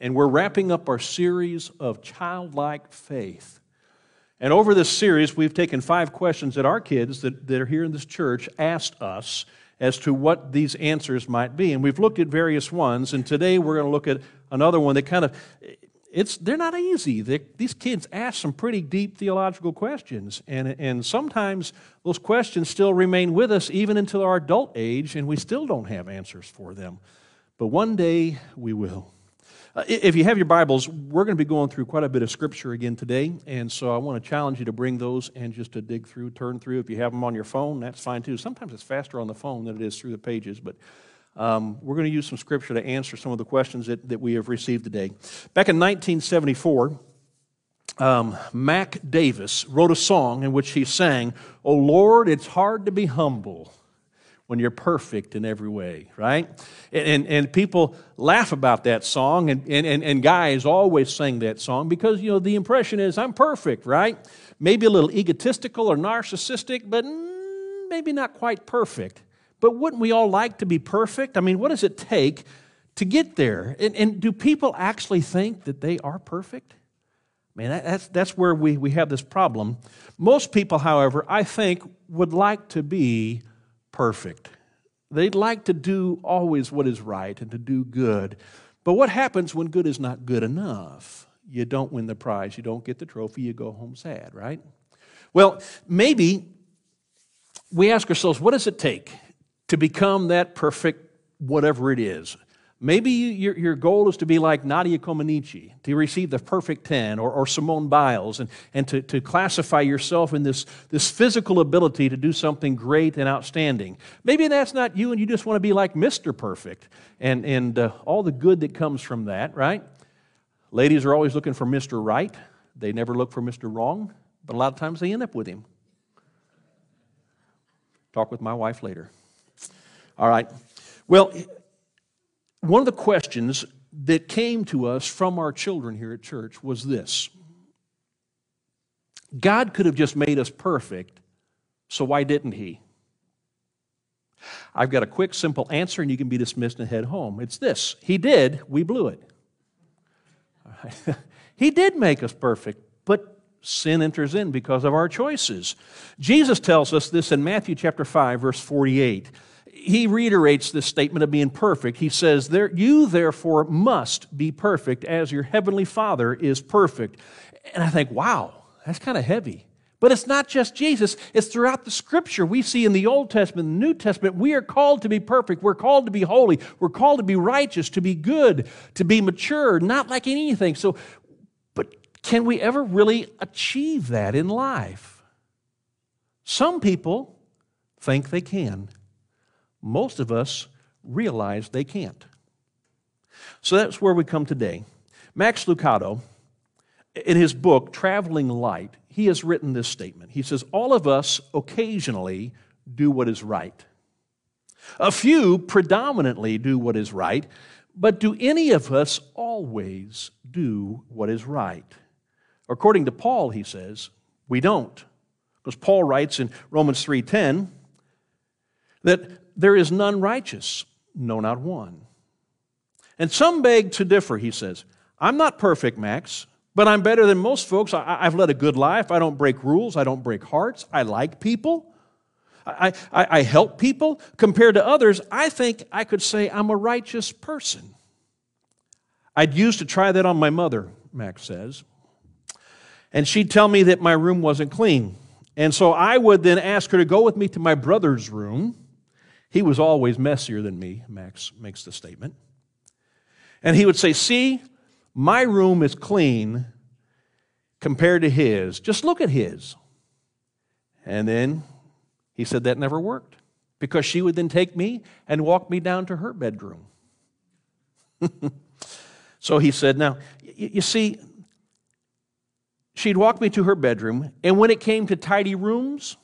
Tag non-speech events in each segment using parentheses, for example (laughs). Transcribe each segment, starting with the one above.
and we're wrapping up our series of childlike faith. And over this series, we've taken five questions that our kids that, that are here in this church asked us as to what these answers might be. And we've looked at various ones, and today we're going to look at another one that kind of it's they're not easy. They, these kids ask some pretty deep theological questions, and and sometimes those questions still remain with us even until our adult age, and we still don't have answers for them. But one day we will. Uh, if you have your Bibles, we're going to be going through quite a bit of Scripture again today, and so I want to challenge you to bring those and just to dig through, turn through. If you have them on your phone, that's fine too. Sometimes it's faster on the phone than it is through the pages, but um, we're going to use some Scripture to answer some of the questions that, that we have received today. Back in 1974, um, Mac Davis wrote a song in which he sang, Oh Lord, it's hard to be humble when you're perfect in every way, right? And, and, and, people laugh about that song, and, and, and guys always sing that song because, you know, the impression is I'm perfect, right? Maybe a little egotistical or narcissistic, but mm, maybe not quite perfect. But wouldn't we all like to be perfect? I mean, what does it take to get there? And, and do people actually think that they are perfect? I mean, that's, that's where we, we have this problem. Most people, however, I think would like to be perfect. They'd like to do always what is right and to do good. But what happens when good is not good enough? You don't win the prize, you don't get the trophy, you go home sad, right? Well, maybe we ask ourselves, what does it take to become that perfect whatever it is? Maybe your, your goal is to be like Nadia Comaneci, to receive the perfect 10, or, or Simone Biles, and, and to, to classify yourself in this, this physical ability to do something great and outstanding. Maybe that's not you, and you just want to be like Mr. Perfect and, and uh, all the good that comes from that, right? Ladies are always looking for Mr. Right, they never look for Mr. Wrong, but a lot of times they end up with him. Talk with my wife later. All right. Well, one of the questions that came to us from our children here at church was this God could have just made us perfect, so why didn't He? I've got a quick, simple answer, and you can be dismissed and head home. It's this He did, we blew it. (laughs) he did make us perfect, but sin enters in because of our choices. Jesus tells us this in Matthew chapter 5, verse 48 he reiterates this statement of being perfect. He says, there, You therefore must be perfect as your heavenly Father is perfect. And I think, wow, that's kind of heavy. But it's not just Jesus, it's throughout the scripture. We see in the Old Testament, the New Testament, we are called to be perfect. We're called to be holy. We're called to be righteous, to be good, to be mature, not like anything. So, but can we ever really achieve that in life? Some people think they can. Most of us realize they can't. So that's where we come today. Max Lucado, in his book, Traveling Light, he has written this statement. He says, All of us occasionally do what is right. A few predominantly do what is right, but do any of us always do what is right? According to Paul, he says, we don't. Because Paul writes in Romans 3:10 that there is none righteous, no, not one. And some beg to differ, he says. I'm not perfect, Max, but I'm better than most folks. I, have led a good life. I don't break rules. I don't break hearts. I like people. I, I, I help people. Compared to others, I think I could say I'm a righteous person. I'd used to try that on my mother, Max says. And she'd tell me that my room wasn't clean. And so I would then ask her to go with me to my brother's room he was always messier than me, Max makes the statement. And he would say, See, my room is clean compared to his. Just look at his. And then he said that never worked because she would then take me and walk me down to her bedroom. (laughs) so he said, Now, you see, she'd walk me to her bedroom, and when it came to tidy rooms,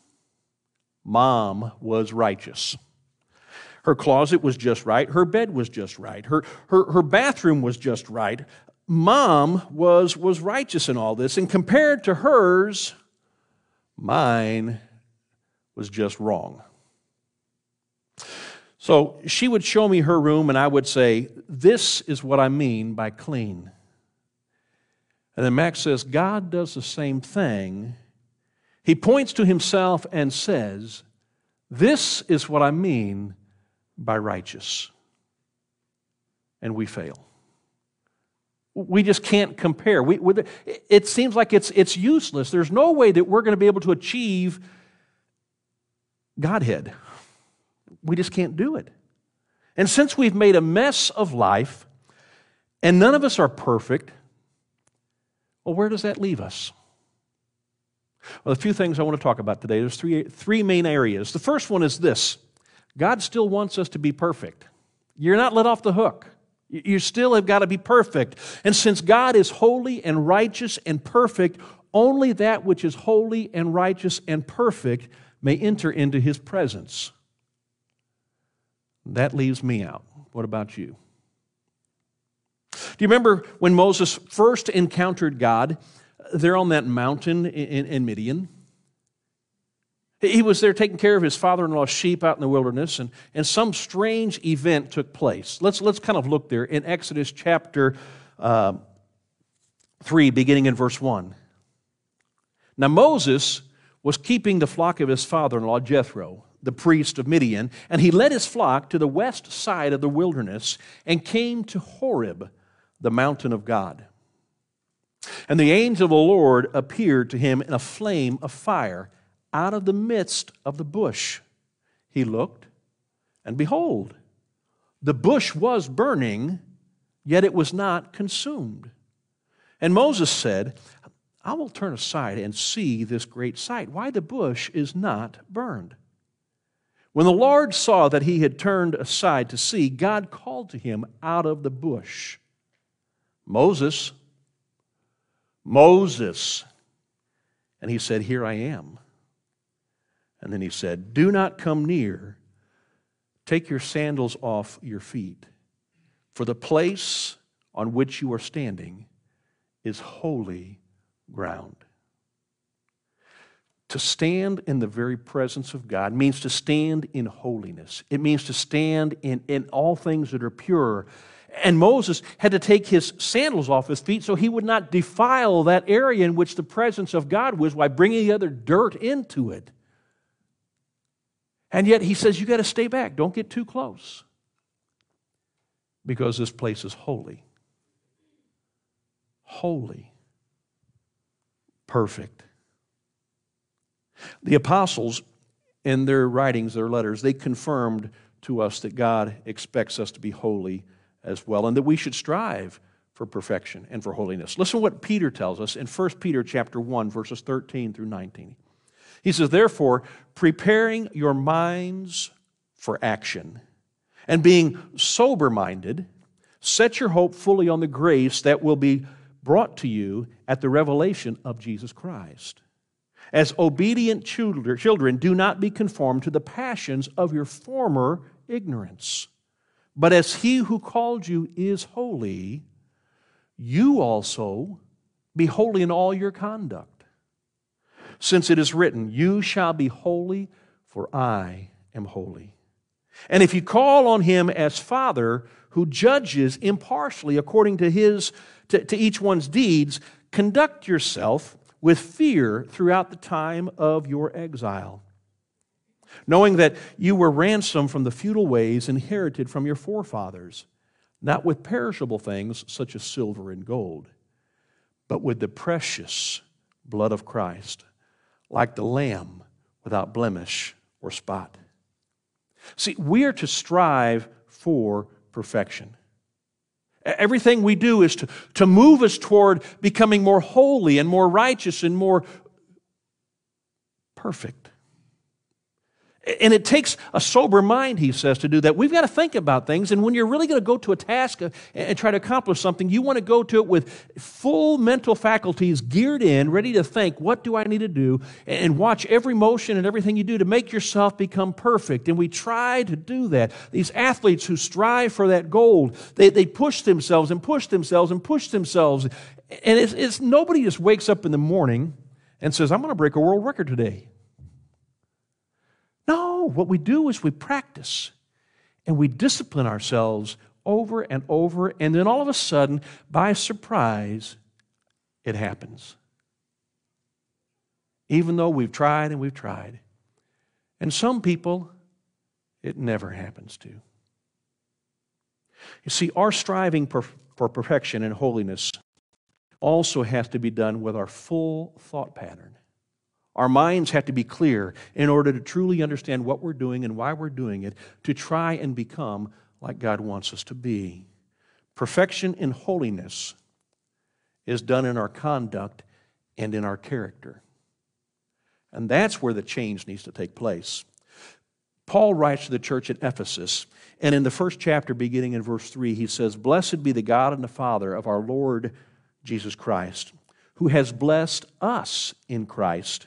mom was righteous. Her closet was just right. Her bed was just right. Her, her, her bathroom was just right. Mom was, was righteous in all this. And compared to hers, mine was just wrong. So she would show me her room, and I would say, This is what I mean by clean. And then Max says, God does the same thing. He points to himself and says, This is what I mean by righteous. And we fail. We just can't compare. We, it seems like it's, it's useless. There's no way that we're going to be able to achieve Godhead. We just can't do it. And since we've made a mess of life, and none of us are perfect, well, where does that leave us? Well, a few things I want to talk about today. There's three, three main areas. The first one is this God still wants us to be perfect. You're not let off the hook. You still have got to be perfect. And since God is holy and righteous and perfect, only that which is holy and righteous and perfect may enter into his presence. That leaves me out. What about you? Do you remember when Moses first encountered God uh, there on that mountain in, in Midian? He was there taking care of his father in law's sheep out in the wilderness, and, and some strange event took place. Let's, let's kind of look there in Exodus chapter uh, 3, beginning in verse 1. Now, Moses was keeping the flock of his father in law, Jethro, the priest of Midian, and he led his flock to the west side of the wilderness and came to Horeb, the mountain of God. And the angel of the Lord appeared to him in a flame of fire out of the midst of the bush. He looked, and behold, the bush was burning, yet it was not consumed. And Moses said, I will turn aside and see this great sight, why the bush is not burned. When the Lord saw that he had turned aside to see, God called to him out of the bush Moses, Moses. And he said, Here I am. And then he said, Do not come near. Take your sandals off your feet, for the place on which you are standing is holy ground. To stand in the very presence of God means to stand in holiness. It means to stand in, in all things that are pure. And Moses had to take his sandals off his feet so he would not defile that area in which the presence of God was by bringing the other dirt into it. And yet he says, You got to stay back. Don't get too close. Because this place is holy. Holy perfect. The apostles, in their writings, their letters, they confirmed to us that God expects us to be holy as well and that we should strive for perfection and for holiness. Listen to what Peter tells us in 1 Peter chapter 1 verses 13 through 19. He says, "Therefore, preparing your minds for action and being sober-minded, set your hope fully on the grace that will be brought to you at the revelation of Jesus Christ. As obedient children, do not be conformed to the passions of your former ignorance. But as he who called you is holy, you also be holy in all your conduct. Since it is written, You shall be holy, for I am holy. And if you call on him as Father, who judges impartially according to his to, to each one's deeds, conduct yourself with fear throughout the time of your exile, knowing that you were ransomed from the futile ways inherited from your forefathers, not with perishable things such as silver and gold, but with the precious blood of Christ, like the lamb without blemish or spot. See, we are to strive for perfection. Everything we do is to, to move us toward becoming more holy and more righteous and more perfect. And it takes a sober mind, he says, to do that. We've got to think about things. And when you're really going to go to a task uh, and try to accomplish something, you want to go to it with full mental faculties geared in, ready to think, what do I need to do? And watch every motion and everything you do to make yourself become perfect. And we try to do that. These athletes who strive for that goal, they, they push themselves and push themselves and push themselves. And it's, it's nobody just wakes up in the morning and says, I'm going to break a world record today. No, what we do is we practice and we discipline ourselves over and over, and then all of a sudden, by surprise, it happens. Even though we've tried and we've tried. And some people, it never happens to. You see, our striving for, for perfection and holiness also has to be done with our full thought pattern. Our minds have to be clear in order to truly understand what we're doing and why we're doing it, to try and become like God wants us to be. Perfection in holiness is done in our conduct and in our character. And that's where the change needs to take place. Paul writes to the church at Ephesus, and in the first chapter, beginning in verse 3, he says, Blessed be the God and the Father of our Lord Jesus Christ, who has blessed us in Christ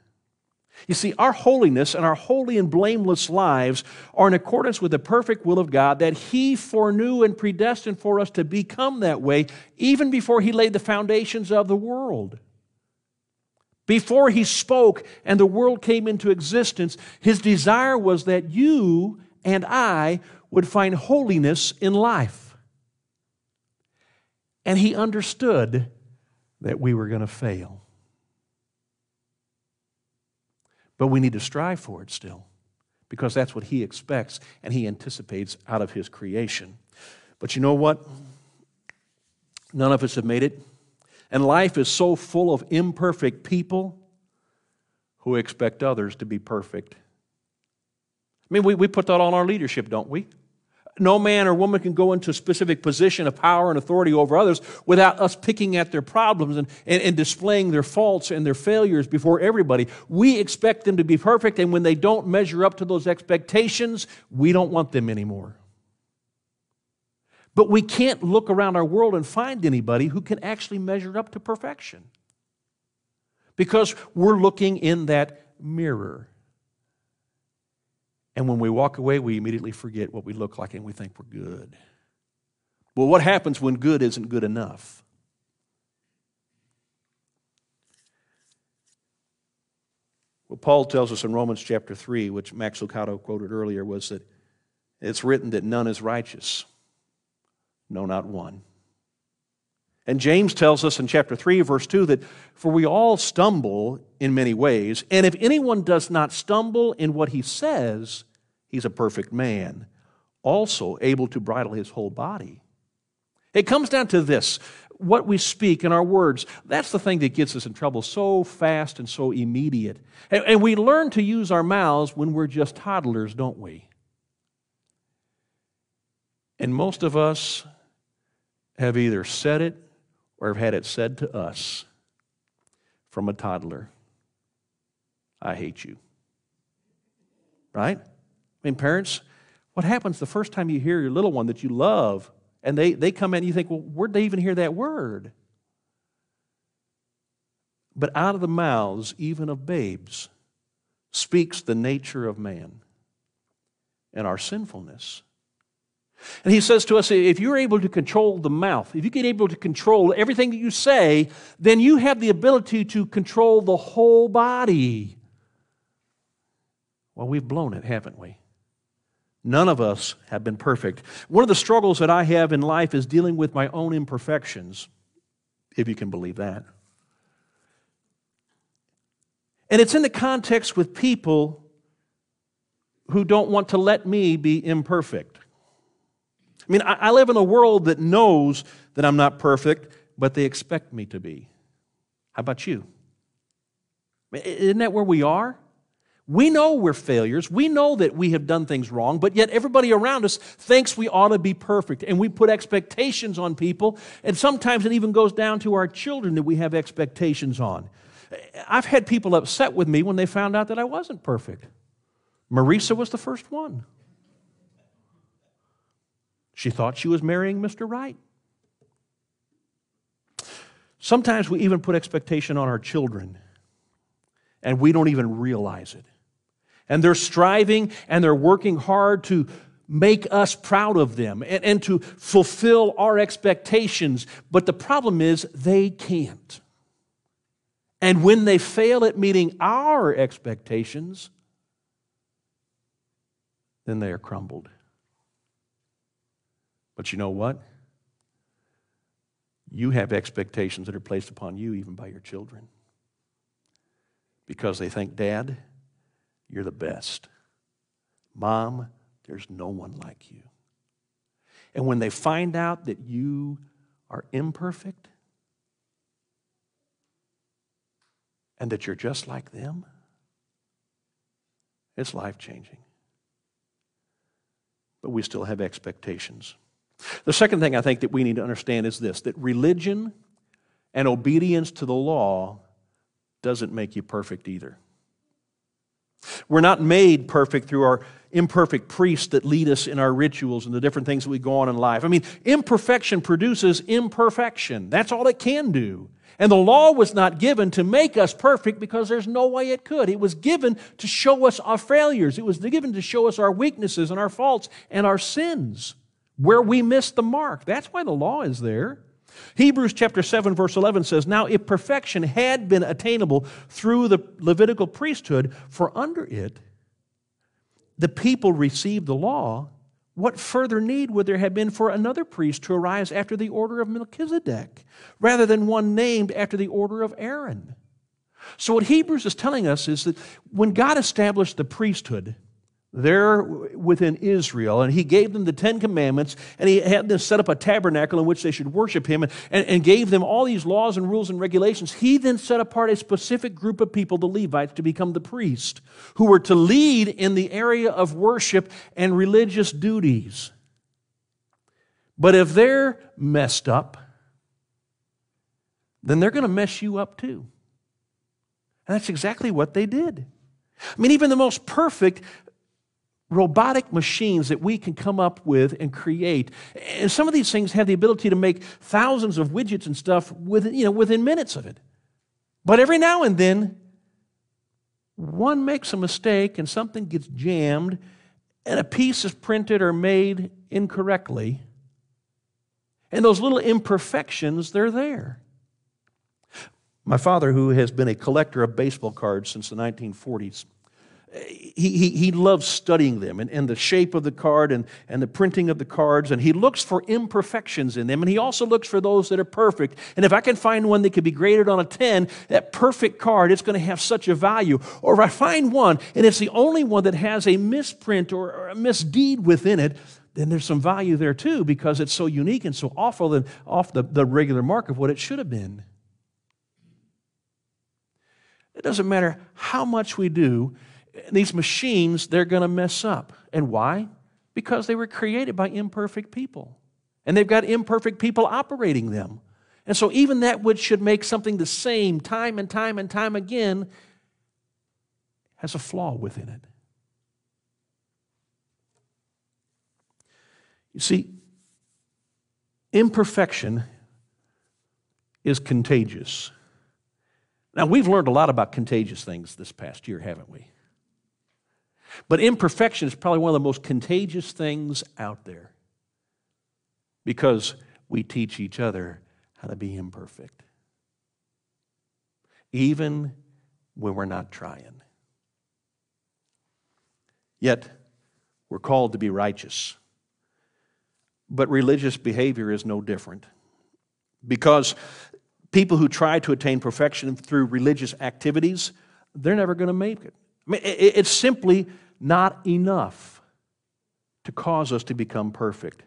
You see, our holiness and our holy and blameless lives are in accordance with the perfect will of God that He foreknew and predestined for us to become that way even before He laid the foundations of the world. Before He spoke and the world came into existence, His desire was that you and I would find holiness in life. And He understood that we were going to fail. But we need to strive for it still because that's what He expects and He anticipates out of His creation. But you know what? None of us have made it. And life is so full of imperfect people who expect others to be perfect. I mean, we, we put that on our leadership, don't we? No man or woman can go into a specific position of power and authority over others without us picking at their problems and, and, and, displaying their faults and their failures before everybody. We expect them to be perfect, and when they don't measure up to those expectations, we don't want them anymore. But we can't look around our world and find anybody who can actually measure up to perfection because we're looking in that mirror. And when we walk away, we immediately forget what we look like and we think we're good. Well, what happens when good isn't good enough? What Paul tells us in Romans chapter 3, which Max Lucado quoted earlier, was that it's written that none is righteous. No, not one. And James tells us in chapter 3, verse 2, that for we all stumble in many ways, and if anyone does not stumble in what he says, he's a perfect man, also able to bridle his whole body. It comes down to this what we speak in our words, that's the thing that gets us in trouble so fast and so immediate. And, and we learn to use our mouths when we're just toddlers, don't we? And most of us have either said it or have had it said to us from a toddler I hate you. Right? I mean, parents, what happens the first time you hear your little one that you love and they, they come in and you think, well, where'd they even hear that word? But out of the mouths, even of babes, speaks the nature of man and our sinfulness. And he says to us if you're able to control the mouth, if you get able to control everything that you say, then you have the ability to control the whole body. Well, we've blown it, haven't we? None of us have been perfect. One of the struggles that I have in life is dealing with my own imperfections, if you can believe that. And it's in the context with people who don't want to let me be imperfect. I mean, I, live in a world that knows that I'm not perfect, but they expect me to be. How about you? Isn't that where we are? We know we're failures. We know that we have done things wrong, but yet everybody around us thinks we ought to be perfect. And we put expectations on people, and sometimes it even goes down to our children that we have expectations on. I've had people upset with me when they found out that I wasn't perfect. Marisa was the first one. She thought she was marrying Mr. Wright. Sometimes we even put expectation on our children, and we don't even realize it. And they're striving and they're working hard to make us proud of them and, and to fulfill our expectations. But the problem is, they can't. And when they fail at meeting our expectations, then they are crumbled. But you know what? You have expectations that are placed upon you even by your children because they think, Dad, you're the best. Mom, there's no one like you. And when they find out that you are imperfect and that you're just like them, it's life changing. But we still have expectations. The second thing I think that we need to understand is this that religion and obedience to the law doesn't make you perfect either. We're not made perfect through our imperfect priests that lead us in our rituals and the different things that we go on in life. I mean, imperfection produces imperfection. That's all it can do. And the law was not given to make us perfect because there's no way it could. It was given to show us our failures, it was given to show us our weaknesses and our faults and our sins, where we missed the mark. That's why the law is there. Hebrews chapter 7 verse 11 says, "Now if perfection had been attainable through the Levitical priesthood, for under it the people received the law, what further need would there have been for another priest to arise after the order of Melchizedek, rather than one named after the order of Aaron?" So what Hebrews is telling us is that when God established the priesthood, there within Israel, and he gave them the Ten Commandments, and he had them set up a tabernacle in which they should worship him, and, and, gave them all these laws and rules and regulations. He then set apart a specific group of people, the Levites, to become the priest, who were to lead in the area of worship and religious duties. But if they're messed up, then they're going to mess you up too. And that's exactly what they did. I mean, even the most perfect robotic machines that we can come up with and create. And some of these things have the ability to make thousands of widgets and stuff within, you know, within minutes of it. But every now and then, one makes a mistake and something gets jammed and a piece is printed or made incorrectly. And those little imperfections, they're there. My father, who has been a collector of baseball cards since the 1940s, he, he, loves studying them and, and the shape of the card and, and the printing of the cards, and he looks for imperfections in them, and he also looks for those that are perfect. And if I can find one that could be graded on a 10, that perfect card, it's going to have such a value. Or if I find one and it's the only one that has a misprint or, or a misdeed within it, then there's some value there too because it's so unique and so awful and off the, the regular mark of what it should have been. It doesn't matter how much we do these machines, they're going to mess up. And why? Because they were created by imperfect people. And they've got imperfect people operating them. And so, even that which should make something the same time and time and time again has a flaw within it. You see, imperfection is contagious. Now, we've learned a lot about contagious things this past year, haven't we? But imperfection is probably one of the most contagious things out there because we teach each other how to be imperfect, even when we're not trying. Yet, we're called to be righteous. But religious behavior is no different. Because people who try to attain perfection through religious activities, they're never going to make it. I mean, it's simply not enough to cause us to become perfect.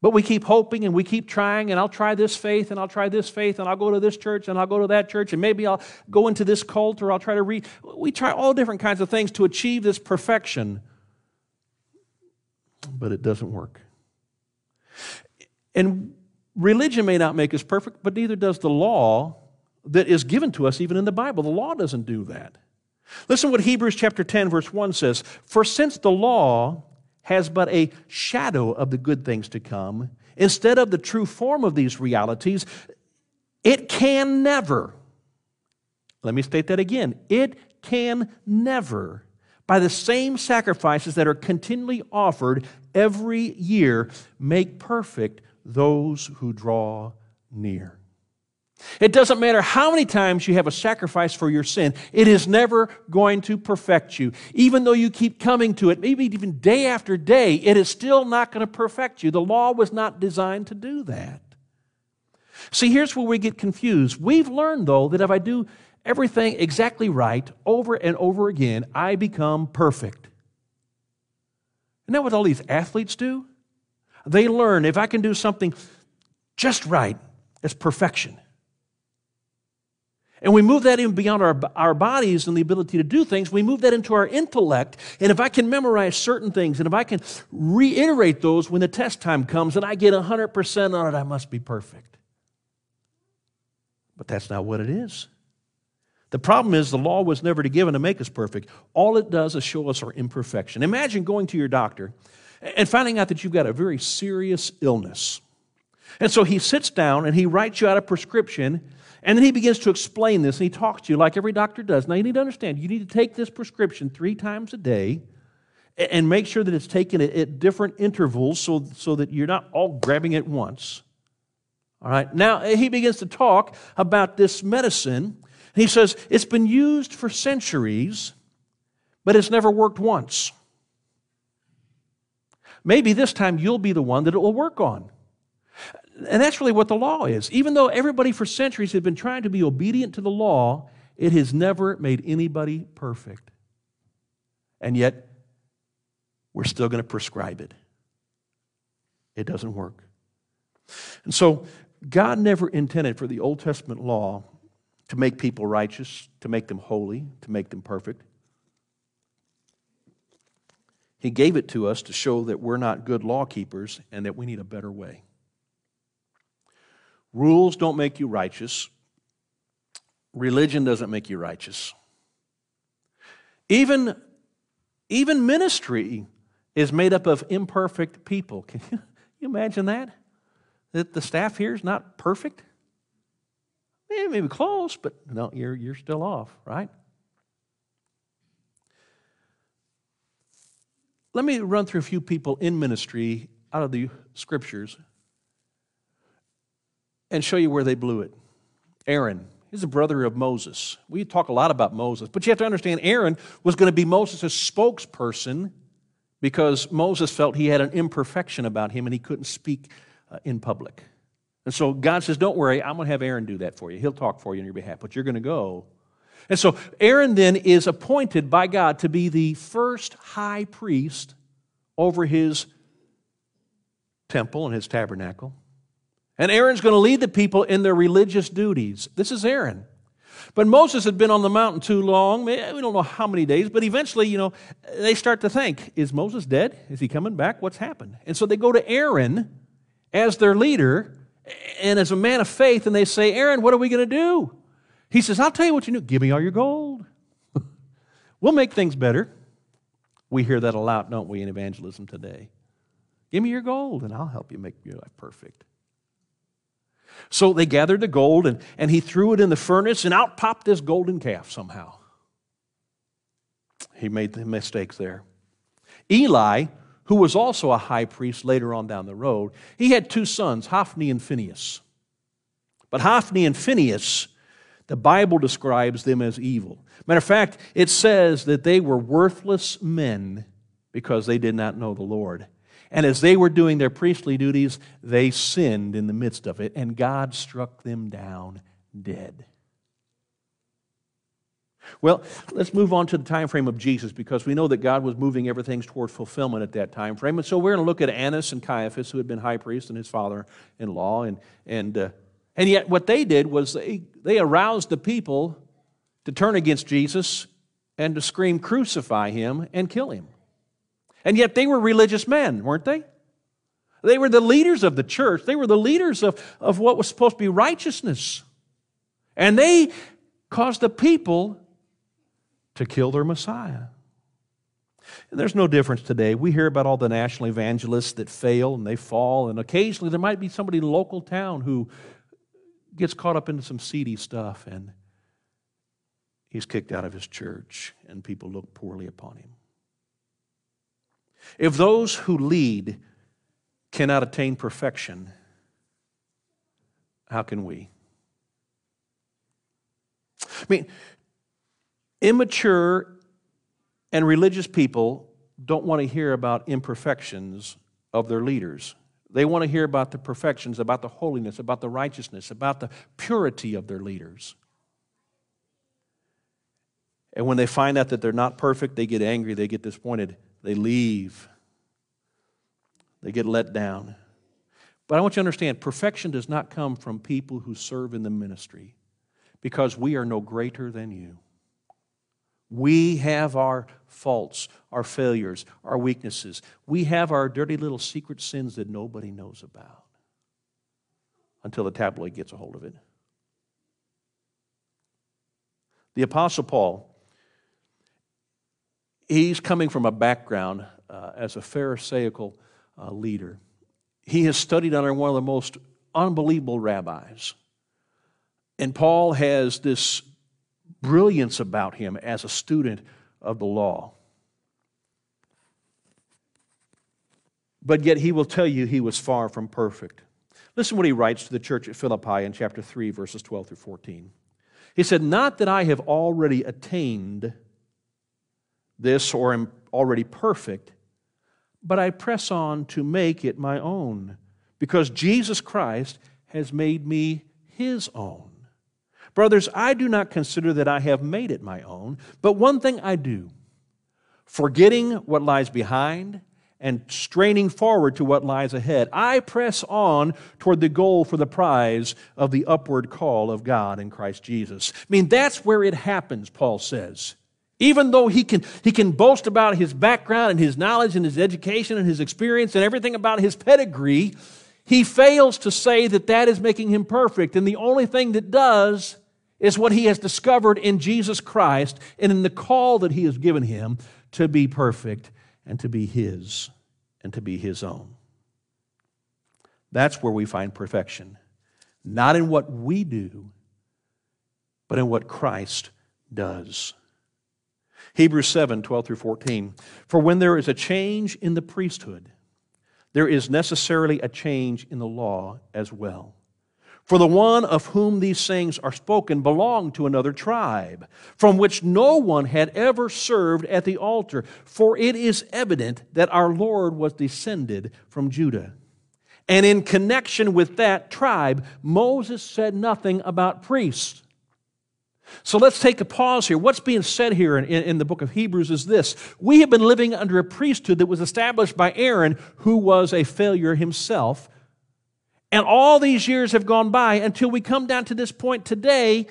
But we keep hoping and we keep trying, and I'll try this faith and I'll try this faith and I'll go to this church and I'll go to that church and maybe I'll go into this cult or I'll try to read. We try all different kinds of things to achieve this perfection, but it doesn't work. And religion may not make us perfect, but neither does the law that is given to us, even in the Bible. The law doesn't do that. Listen what Hebrews chapter 10 verse 1 says, "For since the law has but a shadow of the good things to come, instead of the true form of these realities, It can never, let me state that again, it can never, by the same sacrifices that are continually offered every year, make perfect those who draw near. It doesn't matter how many times you have a sacrifice for your sin, it is never going to perfect you. Even though you keep coming to it, maybe even day after day, it is still not going to perfect you. The law was not designed to do that. See, here's where we get confused. We've learned, though, that if I do everything exactly right over and over again, I become perfect. Isn't that what all these athletes do? They learn if I can do something just right, it's perfection. And we move that even beyond our, our bodies and the ability to do things. We move that into our intellect. And if I can memorize certain things and if I can reiterate those when the test time comes and I get 100% on it, I must be perfect. But that's not what it is. The problem is the law was never to given to make us perfect. All it does is show us our imperfection. Imagine going to your doctor and finding out that you've got a very serious illness. And so he sits down and he writes you out a prescription and then he begins to explain this and he talks to you like every doctor does. Now, you need to understand, you need to take this prescription three times a day and make sure that it's taken at different intervals so, so that you're not all grabbing it once. All right, now eh, he begins to talk about this medicine. He says it's been used for centuries, but it's never worked once. Maybe this time you'll be the one that it will work on. And that's really what the law is. Even though everybody for centuries had been trying to be obedient to the law, it has never made anybody perfect. And yet, we're still going to prescribe it. It doesn't work. And so, God never intended for the Old Testament law to make people righteous, to make them holy, to make them perfect. He gave it to us to show that we're not good law keepers and that we need a better way. Rules don't make you righteous. Religion doesn't make you righteous. Even, even ministry is made up of imperfect people. (laughs) Can you imagine that? That the staff here is not perfect? Eh, maybe close, but no, you're, you're still off, right? Let me run through a few people in ministry out of the scriptures and show you where they blew it. Aaron, he's a brother of Moses. We talk a lot about Moses, but you have to understand Aaron was going to be Moses' spokesperson because Moses felt he had an imperfection about him and he couldn't speak uh, in public. And so God says, Don't worry, I'm going to have Aaron do that for you. He'll talk for you on your behalf, but you're going to go. And so Aaron then is appointed by God to be the first high priest over his temple and his tabernacle. And Aaron's going to lead the people in their religious duties. This is Aaron. But Moses had been on the mountain too long. We don't know how many days, but eventually, you know, they start to think is Moses dead? Is he coming back? What's happened? And so they go to Aaron as their leader and as a man of faith, and they say, Aaron, what are we going to do? He says, I'll tell you what you do. Give me all your gold. (laughs) we'll make things better. We hear that a lot, don't we, in evangelism today? Give me your gold, and I'll help you make your life perfect. So they gathered the gold and, and he threw it in the furnace, and out popped this golden calf somehow. He made the mistake there. Eli, who was also a high priest later on down the road, he had two sons, Hophni and Phinehas. But Hophni and Phinehas, the Bible describes them as evil. Matter of fact, it says that they were worthless men because they did not know the Lord. And as they were doing their priestly duties, they sinned in the midst of it, and God struck them down dead. Well, let's move on to the time frame of Jesus because we know that God was moving everything toward fulfillment at that time frame. And so we're going to look at Annas and Caiaphas, who had been high priest and his father in law. And, and, uh, and yet, what they did was they, they aroused the people to turn against Jesus and to scream, Crucify him and kill him. And yet they were religious men, weren't they? They were the leaders of the church. They were the leaders of, of what was supposed to be righteousness. And they caused the people to kill their Messiah. And there's no difference today. We hear about all the national evangelists that fail and they fall, and occasionally there might be somebody in a local town who gets caught up into some seedy stuff and he's kicked out of his church and people look poorly upon him. If those who lead cannot attain perfection, how can we? I mean, immature and religious people don't want to hear about imperfections of their leaders. They want to hear about the perfections, about the holiness, about the righteousness, about the purity of their leaders. And when they find out that they're not perfect, they get angry, they get disappointed, they leave, they get let down. But I want you to understand perfection does not come from people who serve in the ministry because we are no greater than you. We have our faults, our failures, our weaknesses. We have our dirty little secret sins that nobody knows about until the tabloid gets a hold of it. The Apostle Paul, he's coming from a background uh, as a Pharisaical uh, leader. He has studied under one of the most unbelievable rabbis. And Paul has this brilliance about him as a student of the law. But yet he will tell you he was far from perfect. Listen what he writes to the church at Philippi in chapter 3, verses 12 through 14. He said, Not that I have already attained this or am already perfect, but I press on to make it my own, because Jesus Christ has made me his own. Brothers, I do not consider that I have made it my own, but one thing I do, forgetting what lies behind and straining forward to what lies ahead, I press on toward the goal for the prize of the upward call of God in Christ Jesus. I mean, that's where it happens, Paul says. Even though he can, he can boast about his background and his knowledge and his education and his experience and everything about his pedigree, he fails to say that that is making him perfect. And the only thing that does is what he has discovered in Jesus Christ and in the call that he has given him to be perfect and to be his and to be his own. That's where we find perfection. Not in what we do, but in what Christ does. Hebrews 7 12 through 14. For when there is a change in the priesthood, there is necessarily a change in the law as well. For the one of whom these things are spoken belonged to another tribe, from which no one had ever served at the altar. For it is evident that our Lord was descended from Judah. And in connection with that tribe, Moses said nothing about priests. So let's take a pause here. What's being said here in, in, in, the book of Hebrews is this We have been living under a priesthood that was established by Aaron, who was a failure himself and all these years have gone by until we come down to this point today,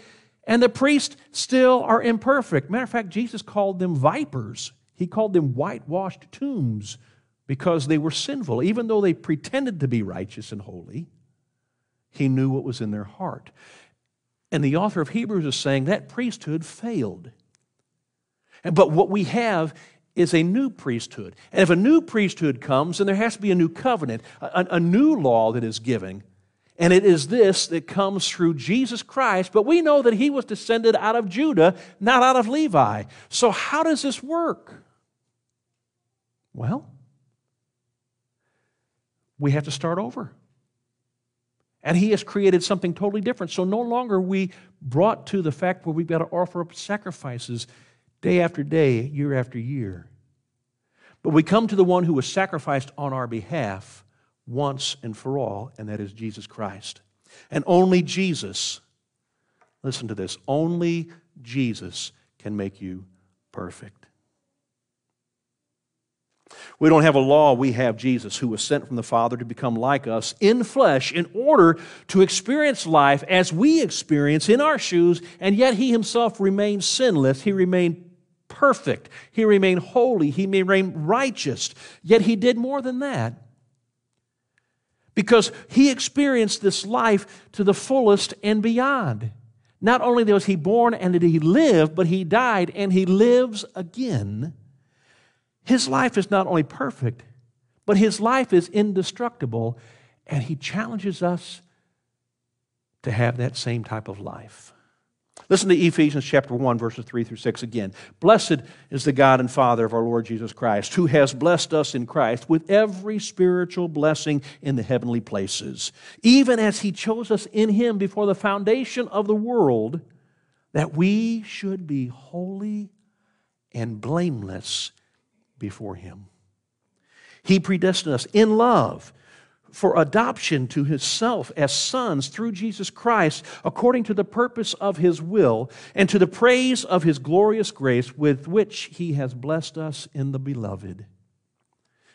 and the priests still are imperfect. Matter of fact, Jesus called them vipers, He called them whitewashed tombs because they were sinful. Even though they pretended to be righteous and holy, He knew what was in their heart. And the author of Hebrews is saying that priesthood failed. But what we have is a new priesthood. And if a new priesthood comes, then there has to be a new covenant, a, a, new law that is given. And it is this that comes through Jesus Christ. But we know that he was descended out of Judah, not out of Levi. So, how does this work? Well, we have to start over. And he has created something totally different. So no longer are we brought to the fact where we've got to offer up sacrifices day after day, year after year. But we come to the one who was sacrificed on our behalf once and for all, and that is Jesus Christ. And only Jesus, listen to this, only Jesus can make you perfect. We don't have a law, we have Jesus who was sent from the Father to become like us in flesh in order to experience life as we experience in our shoes, and yet he himself remained sinless. He remained perfect. He remained holy. He remained righteous. Yet he did more than that. Because he experienced this life to the fullest and beyond. Not only was he born and did he live, but he died and he lives again. His life is not only perfect, but his life is indestructible, and he challenges us to have that same type of life. Listen to Ephesians chapter 1, verses 3 through 6 again. Blessed is the God and Father of our Lord Jesus Christ, who has blessed us in Christ with every spiritual blessing in the heavenly places, even as he chose us in him before the foundation of the world, that we should be holy and blameless before him. He predestined us in love for adoption to himself as sons through Jesus Christ, according to the purpose of his will, and to the praise of his glorious grace with which he has blessed us in the beloved.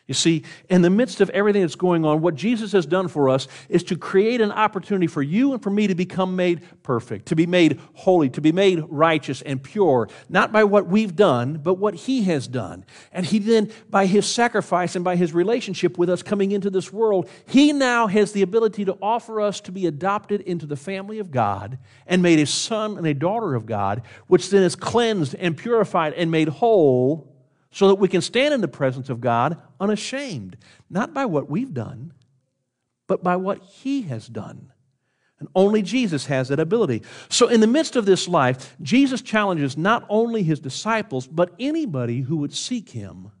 You see, in the midst of everything that's going on, what Jesus has done for us is to create an opportunity for you and for me to become made perfect, to be made holy, to be made righteous and pure, not by what we've done, but what He has done. And He then, by His sacrifice and by His relationship with us coming into this world, He now has the ability to offer us to be adopted into the family of God and made a son and a daughter of God, which then is cleansed and purified and made whole so that we can stand in the presence of God unashamed, not by what we've done, but by what He has done. And only Jesus has that ability. So, in the midst of this life, Jesus challenges not only His disciples, but anybody who would seek Him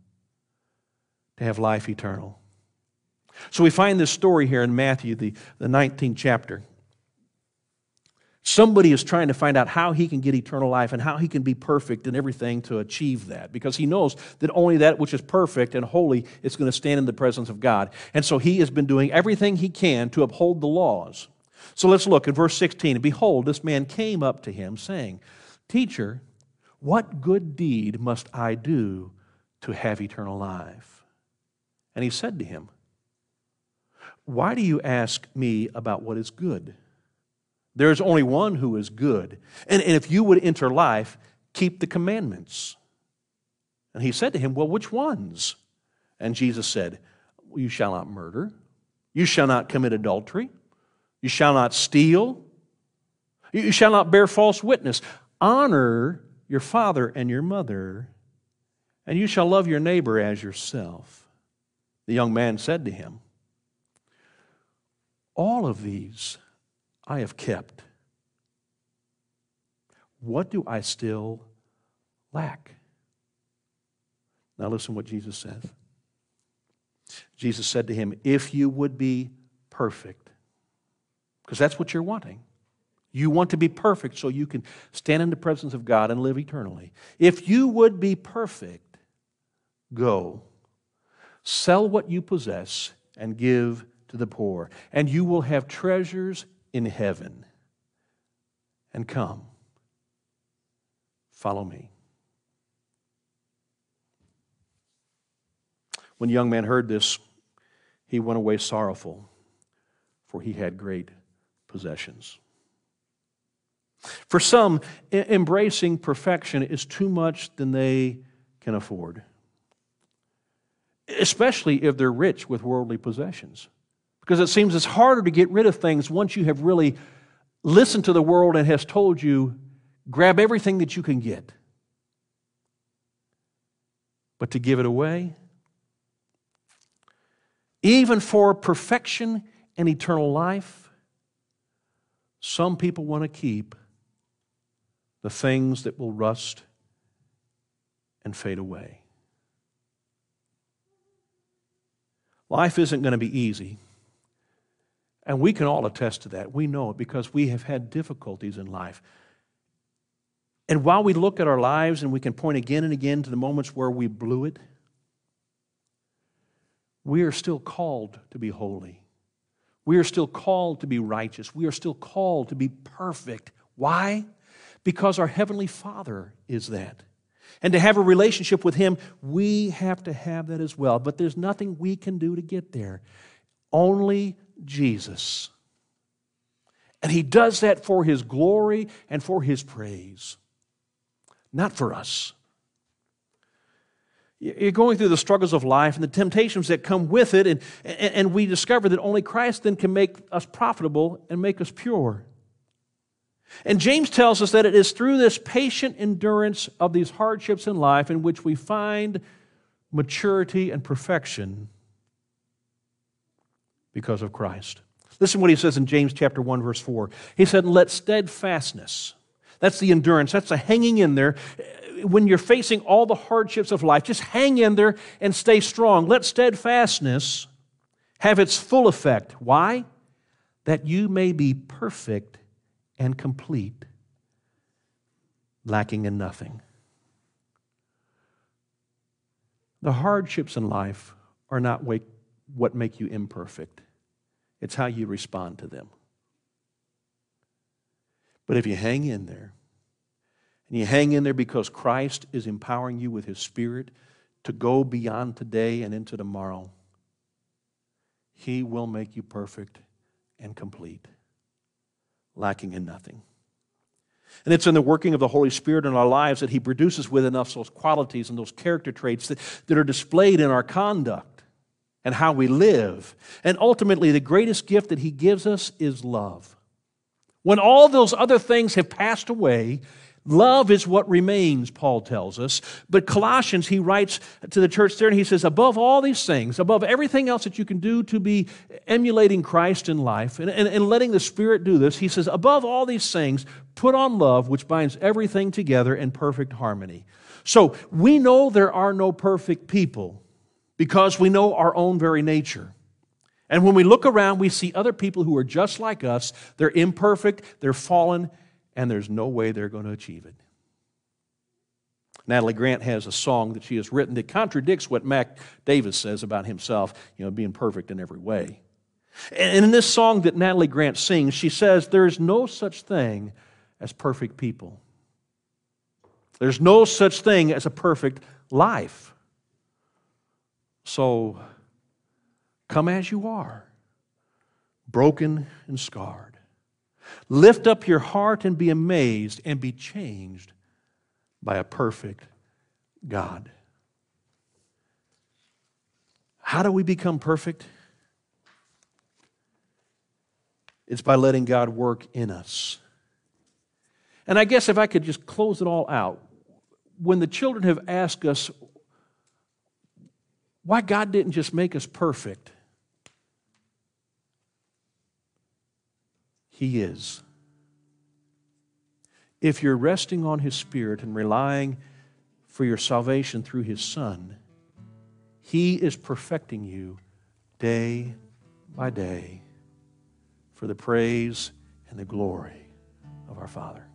to have life eternal. So, we find this story here in Matthew, the, the 19th chapter. Somebody is trying to find out how he can get eternal life and how he can be perfect and everything to achieve that because he knows that only that which is perfect and holy is going to stand in the presence of God. And so he has been doing everything he can to uphold the laws. So let's look at verse 16. Behold, this man came up to him, saying, Teacher, what good deed must I do to have eternal life? And he said to him, Why do you ask me about what is good? There's only one who is good. And, and if you would enter life, keep the commandments. And he said to him, Well, which ones? And Jesus said, You shall not murder. You shall not commit adultery. You shall not steal. You shall not bear false witness. Honor your father and your mother, and you shall love your neighbor as yourself. The young man said to him, All of these I have kept. What do I still lack? Now, listen what Jesus says. Jesus said to him, If you would be perfect, because that's what you're wanting. You want to be perfect so you can stand in the presence of God and live eternally. If you would be perfect, go, sell what you possess, and give to the poor, and you will have treasures in heaven. And come, follow me. When the young man heard this, he went away sorrowful, for he had great possessions. For some, embracing perfection is too much than they can afford, especially if they're rich with worldly possessions. Because it seems it's harder to get rid of things once you have really listened to the world and has told you, grab everything that you can get. But to give it away, even for perfection and eternal life, some people want to keep the things that will rust and fade away. Life isn't going to be easy. And we can all attest to that. We know it because we have had difficulties in life. And while we look at our lives and we can point again and again to the moments where we blew it, we are still called to be holy. We are still called to be righteous. We are still called to be perfect. Why? Because our Heavenly Father is that. And to have a relationship with Him, we have to have that as well. But there's nothing we can do to get there. Only Jesus. And he does that for his glory and for his praise, not for us. You're going through the struggles of life and the temptations that come with it, and, and we discover that only Christ then can make us profitable and make us pure. And James tells us that it is through this patient endurance of these hardships in life in which we find maturity and perfection because of Christ. Listen what he says in James chapter 1 verse 4. He said, "Let steadfastness, that's the endurance, that's the hanging in there when you're facing all the hardships of life, just hang in there and stay strong. Let steadfastness have its full effect. Why? That you may be perfect and complete, lacking in nothing. The hardships in life are not what make you imperfect, it's how you respond to them. But if you hang in there, and you hang in there because Christ is empowering you with His Spirit to go beyond today and into tomorrow, He will make you perfect and complete, lacking in nothing. And it's in the working of the Holy Spirit in our lives that He produces within us those qualities and those character traits that, that are displayed in our conduct and how we live. And ultimately, the greatest gift that He gives us is love. When all those other things have passed away, Love is what remains, Paul tells us. But Colossians, he writes to the church there and he says, above all these things, above everything else that you can do to be emulating Christ in life and, and, and letting the Spirit do this, he says, above all these things, put on love, which binds everything together in perfect harmony. So we know there are no perfect people because we know our own very nature. And when we look around, we see other people who are just like us. They're imperfect, they're fallen, and there's no way they're going to achieve it. Natalie Grant has a song that she has written that contradicts what Mac Davis says about himself, you know, being perfect in every way. And in this song that Natalie Grant sings, she says, There's no such thing as perfect people. There's no such thing as a perfect life. So come as you are, broken and scarred. Lift up your heart and be amazed and be changed by a perfect God. How do we become perfect? It's by letting God work in us. And I guess if I could just close it all out, when the children have asked us why God didn't just make us perfect, He is. If you're resting on His Spirit and relying for your salvation through His Son, He is perfecting you day by day for the praise and the glory of our Father.